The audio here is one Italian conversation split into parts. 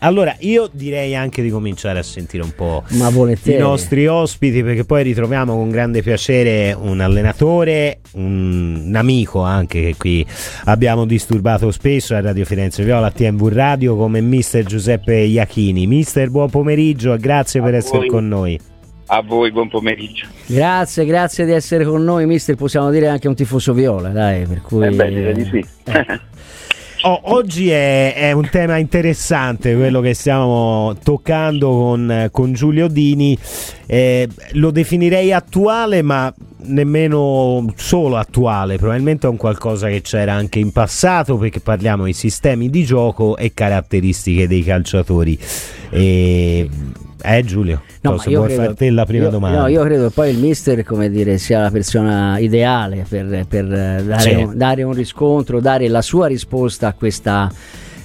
Allora, io direi anche di cominciare a sentire un po' i nostri ospiti, perché poi ritroviamo con grande piacere un allenatore, un, un amico anche che qui abbiamo disturbato spesso a Radio Firenze Viola, a TMV Radio, come mister Giuseppe Iachini. Mister, buon pomeriggio e grazie a per voi. essere con noi. A voi, buon pomeriggio. Grazie, grazie di essere con noi, mister. Possiamo dire anche un tifoso viola, dai, per cui... Eh beh, direi di sì. Eh. Oh, oggi è, è, un tema interessante quello che stiamo toccando con, con Giulio Dini. Eh, lo definirei attuale, ma nemmeno solo attuale, probabilmente è un qualcosa che c'era anche in passato perché parliamo di sistemi di gioco e caratteristiche dei calciatori. E eh Giulio, no, cosa vuoi credo, farti la prima io, domanda? No, io credo che poi il mister come dire, sia la persona ideale per, per dare, sì. un, dare, un, riscontro, dare la sua risposta a questa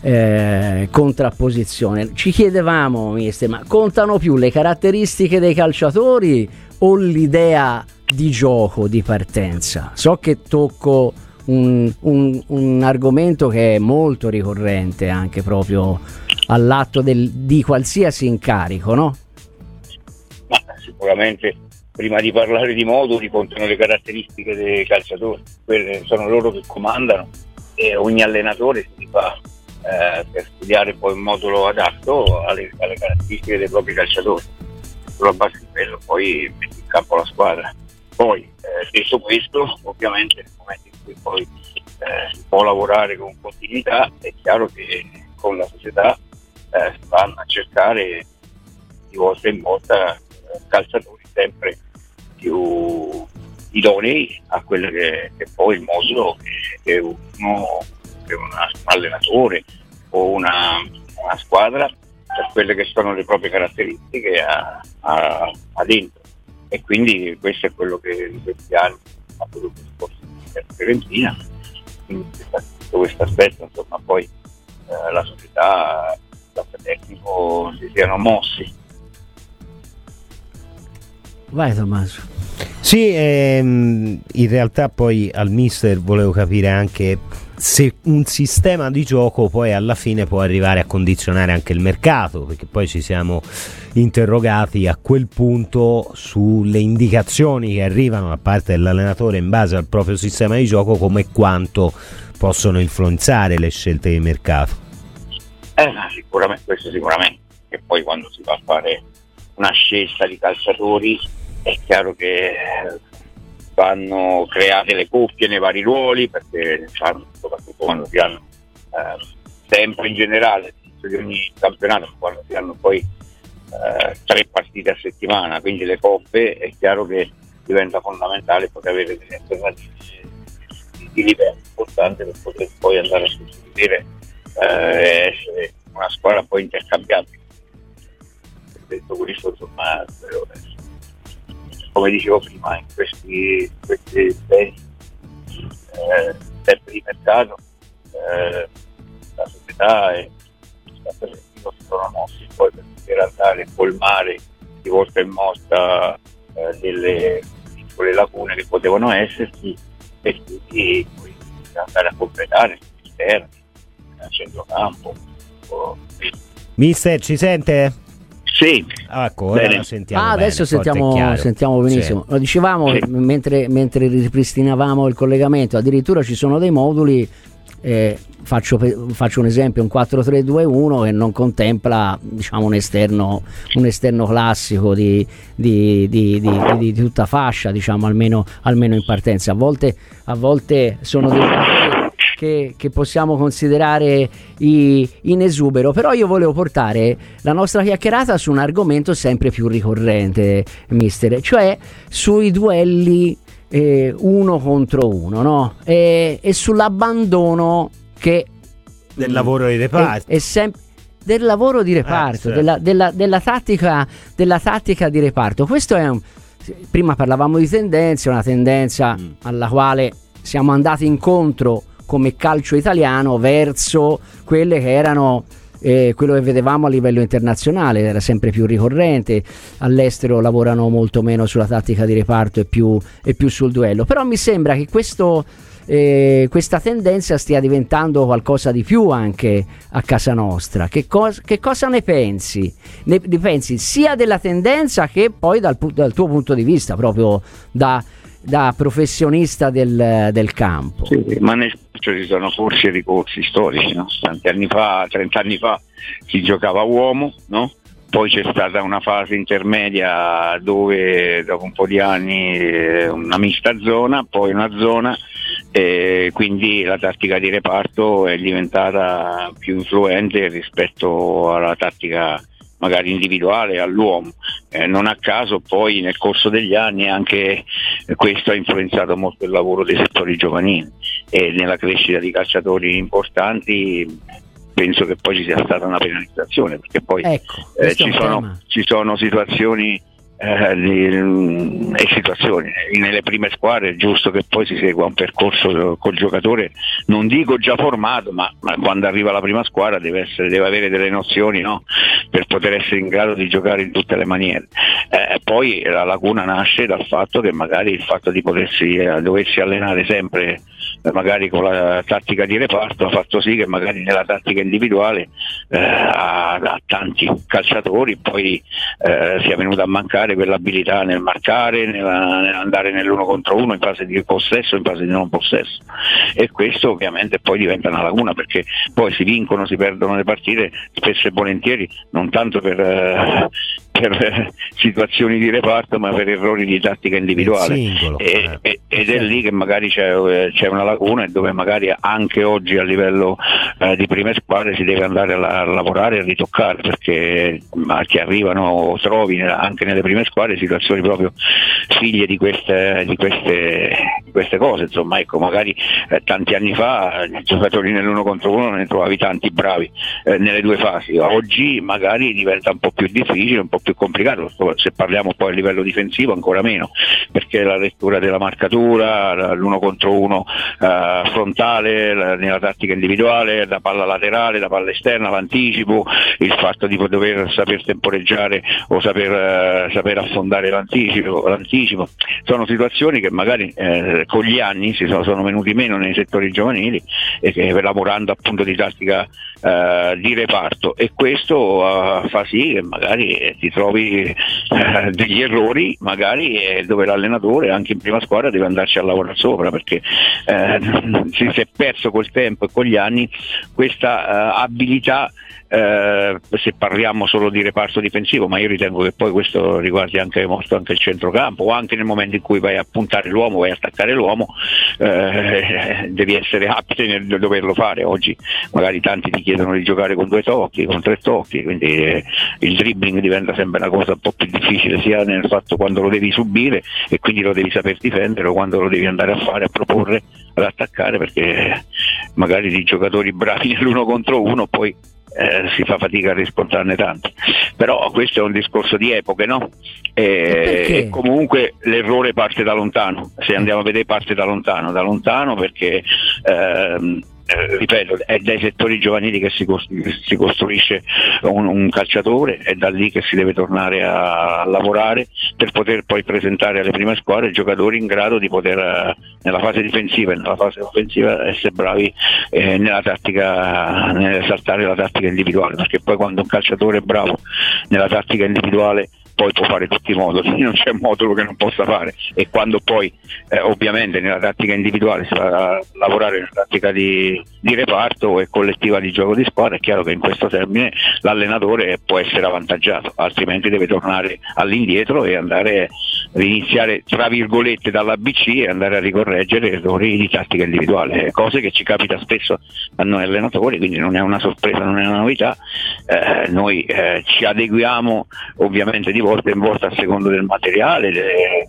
eh, contrapposizione. Ci chiedevamo, mister, ma contano più le caratteristiche dei calciatori o l'idea di gioco, di partenza? So che tocco un, un, un argomento che è molto ricorrente anche proprio all'atto del, di qualsiasi incarico, no? Ma sicuramente prima di parlare di moduli contano le caratteristiche dei calciatori, quelle sono loro che comandano e ogni allenatore si fa eh, per studiare poi un modulo adatto alle, alle, caratteristiche dei propri calciatori. Sulla base di quello poi metti in campo la squadra. Poi, eh, detto questo, ovviamente nel momento in cui poi eh, si può lavorare con continuità, è chiaro che con la società eh, vanno a cercare di volta in volta eh, calciatori sempre più idonei a quello che, che poi il modulo che, uno che un allenatore o una, una, squadra per quelle che sono le proprie caratteristiche a, a, a dentro. E quindi questo è quello che in questi anni ha potuto scorso in Fiorentina quindi questo aspetto insomma poi eh, la società tecnico si siano mossi. Vai Tommaso. Sì, ehm, in realtà poi al mister volevo capire anche se un sistema di gioco poi alla fine può arrivare a condizionare anche il mercato, perché poi ci siamo interrogati a quel punto sulle indicazioni che arrivano da parte dell'allenatore in base al proprio sistema di gioco come quanto possono influenzare le scelte di mercato. Eh, sicuramente, questo sicuramente. E poi quando si va a fare una scelta di calciatori è chiaro che vanno create le coppie nei vari ruoli perché soprattutto quando si hanno eh, sempre in generale di ogni campionato quando si hanno poi eh, tre partite a settimana quindi le coppe è chiaro che diventa fondamentale poter avere delle alternative di livello importante per poter poi andare a sostituire eh, essere una squadra poi intercambiabile. Detto questo, insomma, come dicevo prima, in questi, questi beni eh, di mercato eh, la società e la perspettiva si sono mossi poi per andare a colmare di volta in volta eh, delle piccole lacune che potevano esserci e quindi andare a completare gli esterni a centrocampo. Mister, ci sente? Sì. Ah, ecco, ora sentiamo. Ah, adesso sentiamo, sentiamo, benissimo. Sì. Lo dicevamo sì. mentre, mentre, ripristinavamo il collegamento, addirittura ci sono dei moduli. Eh, faccio, faccio, un esempio: un 4-3-2-1 che non contempla diciamo, un, esterno, un esterno classico di, di, di, di, tutta fascia, diciamo, almeno, almeno in partenza. A volte, a volte sono dei che, che possiamo considerare i, in esubero, però io volevo portare la nostra chiacchierata su un argomento sempre più ricorrente, mister, cioè sui duelli eh, uno contro uno, no? E, e sull'abbandono che... Del lavoro di reparto. È, è sempre del lavoro di reparto, eh, della, della, della, tattica, della, tattica, di reparto. Questo è un. Prima parlavamo di tendenze, una tendenza mm. alla quale siamo andati incontro come calcio italiano verso quelle che erano eh, quello che vedevamo a livello internazionale era sempre più ricorrente, all'estero lavorano molto meno sulla tattica di reparto e più, e più sul duello, però mi sembra che questo eh, questa tendenza stia diventando qualcosa di più anche a casa nostra. Che, cos- che cosa ne pensi? Ne, ne, pensi sia della tendenza che poi dal, dal tuo punto di vista, proprio da, da professionista del, del campo? Sì, ma nel ci sono corsi e ricorsi storici, no? tanti anni fa, 30 anni fa si giocava uomo, no? poi c'è stata una fase intermedia dove dopo un po' di anni eh, una mista zona, poi una zona e quindi la tattica di reparto è diventata più influente rispetto alla tattica magari individuale all'uomo. Eh, non a caso poi nel corso degli anni anche questo ha influenzato molto il lavoro dei settori giovanili e nella crescita di calciatori importanti penso che poi ci sia stata una penalizzazione perché poi ecco, eh, ci, sono, ci, sono, situazioni eh, di, mm, e situazioni. Nelle prime squadre è giusto che poi si segua un percorso col giocatore, non dico già formato, ma, ma quando arriva la prima squadra deve, essere, deve avere delle nozioni no? per poter essere in grado di giocare in tutte le maniere. Eh, poi la lacuna nasce dal fatto che magari il fatto di potersi, eh, doversi allenare sempre magari con la tattica di reparto ha fatto sì che magari nella tattica individuale eh, a, a, tanti calciatori poi eh, sia venuta a mancare quell'abilità nel marcare, nell'andare nell'uno contro uno in fase di possesso, in fase di non possesso. E questo ovviamente poi diventa una laguna perché poi si vincono, si perdono le partite spesso e volentieri, non tanto per, eh, per situazioni di reparto ma per errori di tattica individuale. Singolo, e, eh. ed è lì che magari c'è, c'è, una laguna e dove magari anche oggi a livello eh, di prime squadre si deve andare a, a lavorare e a ritoccare perché ti arrivano o trovi anche nelle prime squadre situazioni proprio figlie di queste, di queste, di queste cose insomma ecco magari eh, tanti anni fa i giocatori nell'uno contro uno ne trovavi tanti bravi eh, nelle due fasi. Oggi magari diventa un po' più difficile un po' più complicato, se parliamo poi a livello difensivo ancora meno, perché la lettura della marcatura, l'uno contro uno eh, frontale, la, nella tattica individuale, la palla laterale, la palla esterna, l'anticipo, il fatto di dover saper temporeggiare o saper, eh, saper affondare l'anticipo, l'anticipo, sono situazioni che magari eh, con gli anni si sono, sono, venuti meno nei settori giovanili e che lavorando appunto di tattica eh, di reparto. E questo eh, fa sì che magari ti trovi eh, degli errori magari eh, dove l'allenatore anche in prima squadra deve andarci a lavorare sopra perché eh, si, si, è perso col tempo e con gli anni questa eh, abilità eh, se parliamo solo di reparto difensivo, ma io ritengo che poi questo riguardi anche, molto anche il centrocampo o anche nel momento in cui vai a puntare l'uomo, vai a attaccare l'uomo, eh, devi essere apto nel doverlo fare. Oggi magari tanti ti chiedono di giocare con due tocchi, con tre tocchi, quindi eh, il dribbling diventa sempre una cosa un po' più difficile sia nel fatto quando lo devi subire e quindi lo devi saper difendere o quando lo devi andare a fare, a proporre, ad attaccare perché magari di giocatori bravi nell'uno contro uno poi eh, si fa fatica a riscontrarne tanti. Però questo è un discorso di epoche, no? E, e comunque l'errore parte da lontano, se andiamo a vedere parte da lontano, da lontano perché ehm, eh, ripeto, è dai settori giovanili che si, si costruisce un, un, calciatore, è da lì che si deve tornare a, lavorare per poter poi presentare alle prime squadre giocatori in grado di poter eh, nella fase difensiva e nella fase offensiva essere bravi eh, nella tattica, nell'esaltare la tattica individuale, perché poi quando un calciatore è bravo nella tattica individuale poi può fare tutti i moduli, non c'è modulo che non possa fare. E quando poi eh, ovviamente nella tattica individuale si va a lavorare nella tattica di, di, reparto e collettiva di gioco di squadra è chiaro che in questo termine l'allenatore può essere avvantaggiato, altrimenti deve tornare all'indietro e andare iniziare tra virgolette dall'ABC e andare a ricorreggere errori di tattica individuale, cose che ci capita spesso a noi allenatori, quindi non è una sorpresa, non è una novità, eh, noi eh, ci adeguiamo ovviamente di volta in volta a seconda del materiale, delle,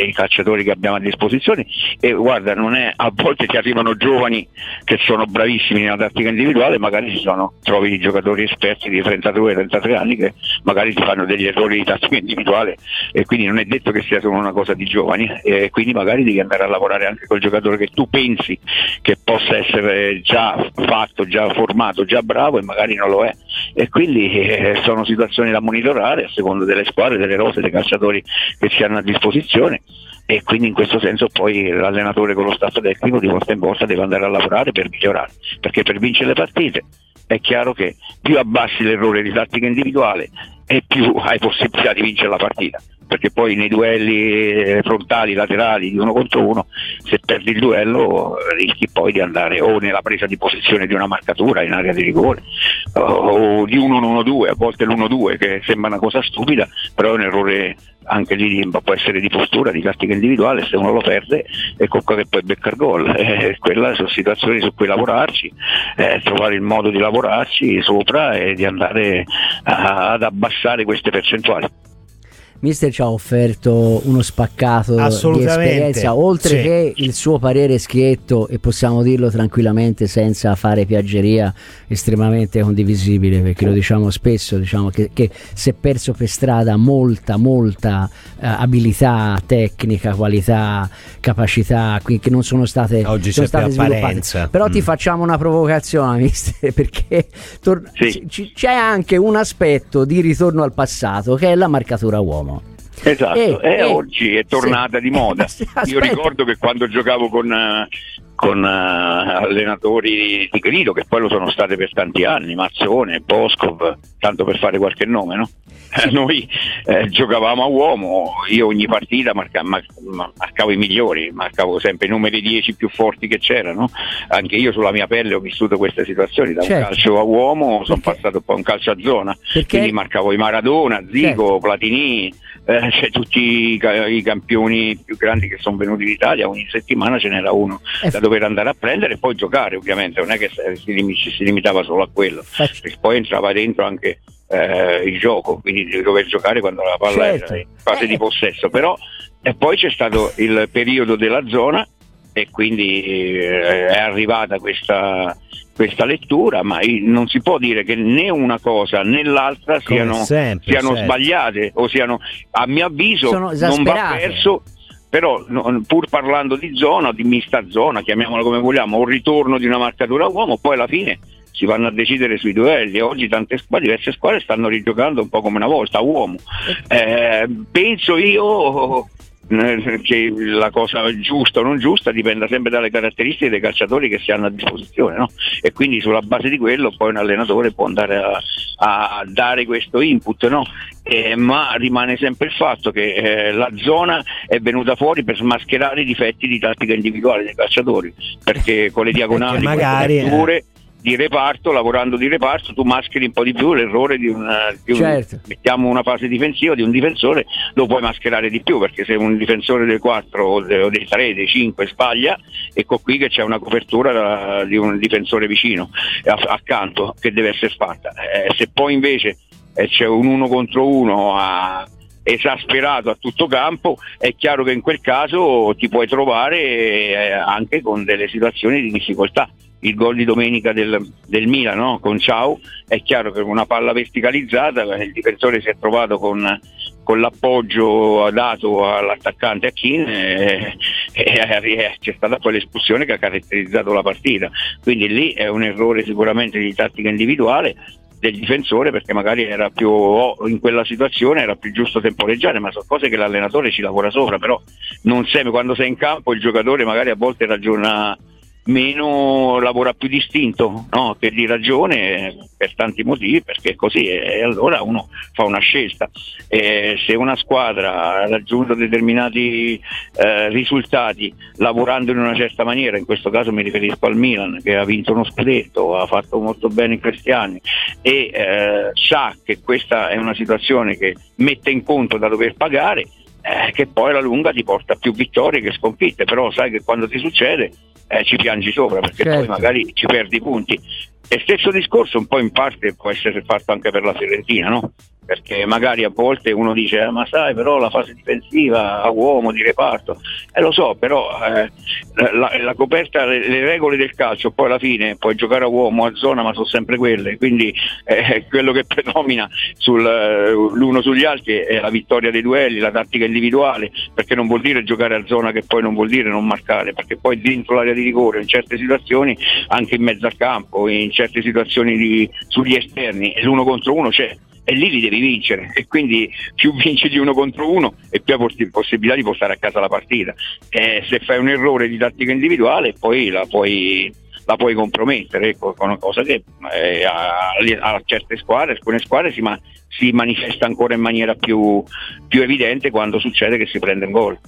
dei calciatori che abbiamo a disposizione. E guarda, è, a volte ti arrivano giovani che sono bravissimi nella tattica individuale, magari ci sono, trovi giocatori esperti di 32-33 anni che magari ti fanno degli errori di tattica individuale. E quindi non è detto che sia solo una cosa di giovani. E quindi magari devi andare a lavorare anche col giocatore che tu pensi che possa essere già fatto, già formato, già bravo e magari non lo è e quindi eh, sono situazioni da monitorare a secondo delle squadre, delle rose, dei calciatori che si hanno a disposizione. E quindi in questo senso poi l'allenatore con lo staff tecnico di volta in volta deve andare a lavorare per migliorare, perché per vincere le partite è chiaro che più abbassi l'errore di tattica individuale e più hai possibilità di vincere la partita perché poi nei duelli eh, frontali, laterali di uno contro uno, se perdi il duello rischi poi di andare o nella presa di posizione di una marcatura in area di rigore o di un 1-1-2, a volte l'1-2 che sembra una cosa stupida, però è un errore anche lì può essere di postura, di tattica individuale, se uno lo perde è colpa che poi becca il gol. Eh, quelle sono situazioni su cui lavorarci, eh, trovare il modo di lavorarci sopra e di andare a, ad abbassare queste percentuali. Mister ci ha offerto uno spaccato di esperienza, oltre sì. che il suo parere schietto, e possiamo dirlo tranquillamente senza fare piaggeria, estremamente condivisibile, perché lo diciamo spesso, diciamo che, che si è perso per strada molta, molta uh, abilità tecnica, qualità, capacità, che non sono state, Oggi sono state sviluppate. Però mm. ti facciamo una provocazione, mister, perché tor- sì. c- c'è anche un aspetto di ritorno al passato, che è la marcatura uomo. Esatto, e, e, e oggi è tornata sì. di moda. Io ricordo che quando giocavo con, eh, con uh, allenatori di grido, che poi lo sono state per tanti anni, Mazzone, Boscov, tanto per fare qualche nome, no? Eh, noi eh, giocavamo a uomo, io ogni partita marca, mar, marcavo i migliori, marcavo sempre i numeri 10 più forti che c'erano, anche io sulla mia pelle ho vissuto queste situazioni, da certo. un calcio a uomo sono passato poi a un calcio a zona, Perché? quindi marcavo i Maradona, Zico, certo. Platini, eh, cioè, tutti i, i, campioni più grandi che sono venuti in Italia, ogni settimana ce n'era uno eh, da dover andare a prendere e poi giocare ovviamente, non è che si, si limitava solo a quello, perché poi entrava dentro anche eh, il gioco, quindi di dover giocare quando la palla certo. era in fase eh. di possesso, però e poi c'è stato il periodo della zona e quindi eh, è arrivata questa, questa, lettura, ma non si può dire che né una cosa né l'altra siano, sempre, siano certo. sbagliate o siano, a mio avviso, non va perso però no, pur parlando di zona, di mista zona, chiamiamola come vogliamo, un ritorno di una marcatura uomo, poi alla fine si vanno a decidere sui duelli oggi tante squadre, diverse squadre stanno rigiocando un po' come una volta, uomo. Eh, penso io che la cosa giusta o non giusta dipenda sempre dalle caratteristiche dei calciatori che si hanno a disposizione no? e quindi sulla base di quello poi un allenatore può andare a, a dare questo input no? eh, ma rimane sempre il fatto che eh, la zona è venuta fuori per smascherare i difetti di tattica individuale dei calciatori perché con le diagonali magari, eh di reparto, lavorando di reparto, tu mascheri un po' di più l'errore di, una, di un, certo. mettiamo una fase difensiva di un difensore, lo puoi mascherare di più perché se un difensore dei 4 o dei 3, dei 5 sbaglia, ecco qui che c'è una copertura da, di un difensore vicino, accanto, che deve essere fatta. Eh, se poi invece eh, c'è un uno contro uno a esasperato a tutto campo, è chiaro che in quel caso ti puoi trovare eh, anche con delle situazioni di difficoltà il gol di domenica del, del Milan no? con Ciao, è chiaro che una palla verticalizzata il difensore si è trovato con, con l'appoggio dato all'attaccante a Kin e, e, e, c'è stata poi l'espulsione che ha caratterizzato la partita. Quindi lì è un errore sicuramente di tattica individuale del difensore perché magari era più in quella situazione era più giusto temporeggiare ma sono cose che l'allenatore ci lavora sopra però non sempre quando sei in campo il giocatore magari a volte ragiona meno lavora più distinto no? che di ragione per tanti motivi perché così e allora uno fa una scelta e se una squadra ha raggiunto determinati eh, risultati lavorando in una certa maniera in questo caso mi riferisco al Milan che ha vinto uno scudetto ha fatto molto bene in questi anni e eh, sa che questa è una situazione che mette in conto da dover pagare eh, che poi alla lunga ti porta più vittorie che sconfitte però sai che quando ti succede eh, ci piangi sopra perché certo. poi magari ci perdi punti. E stesso discorso un po' in parte può essere fatto anche per la Fiorentina, no? Perché magari a volte uno dice eh, ma sai però la fase difensiva a uomo di reparto, eh lo so, però eh, la, la, coperta, le, le, regole del calcio poi alla fine puoi giocare a uomo, a zona, ma sono sempre quelle, quindi eh, quello che predomina sul, eh, l'uno sugli altri è la vittoria dei duelli, la tattica individuale, perché non vuol dire giocare a zona che poi non vuol dire non marcare, perché poi dentro l'area di rigore in certe situazioni, anche in mezzo al campo, in certe situazioni di, sugli esterni, l'uno contro uno c'è e lì li devi vincere e quindi più vinci di uno contro uno e più hai possibilità di portare a casa la partita. E se fai un errore di tattica individuale poi la puoi, la puoi compromettere, ecco, con una cosa che eh, a, a, certe squadre, alcune squadre si, ma, si manifesta ancora in maniera più, più evidente quando succede che si prende un gol.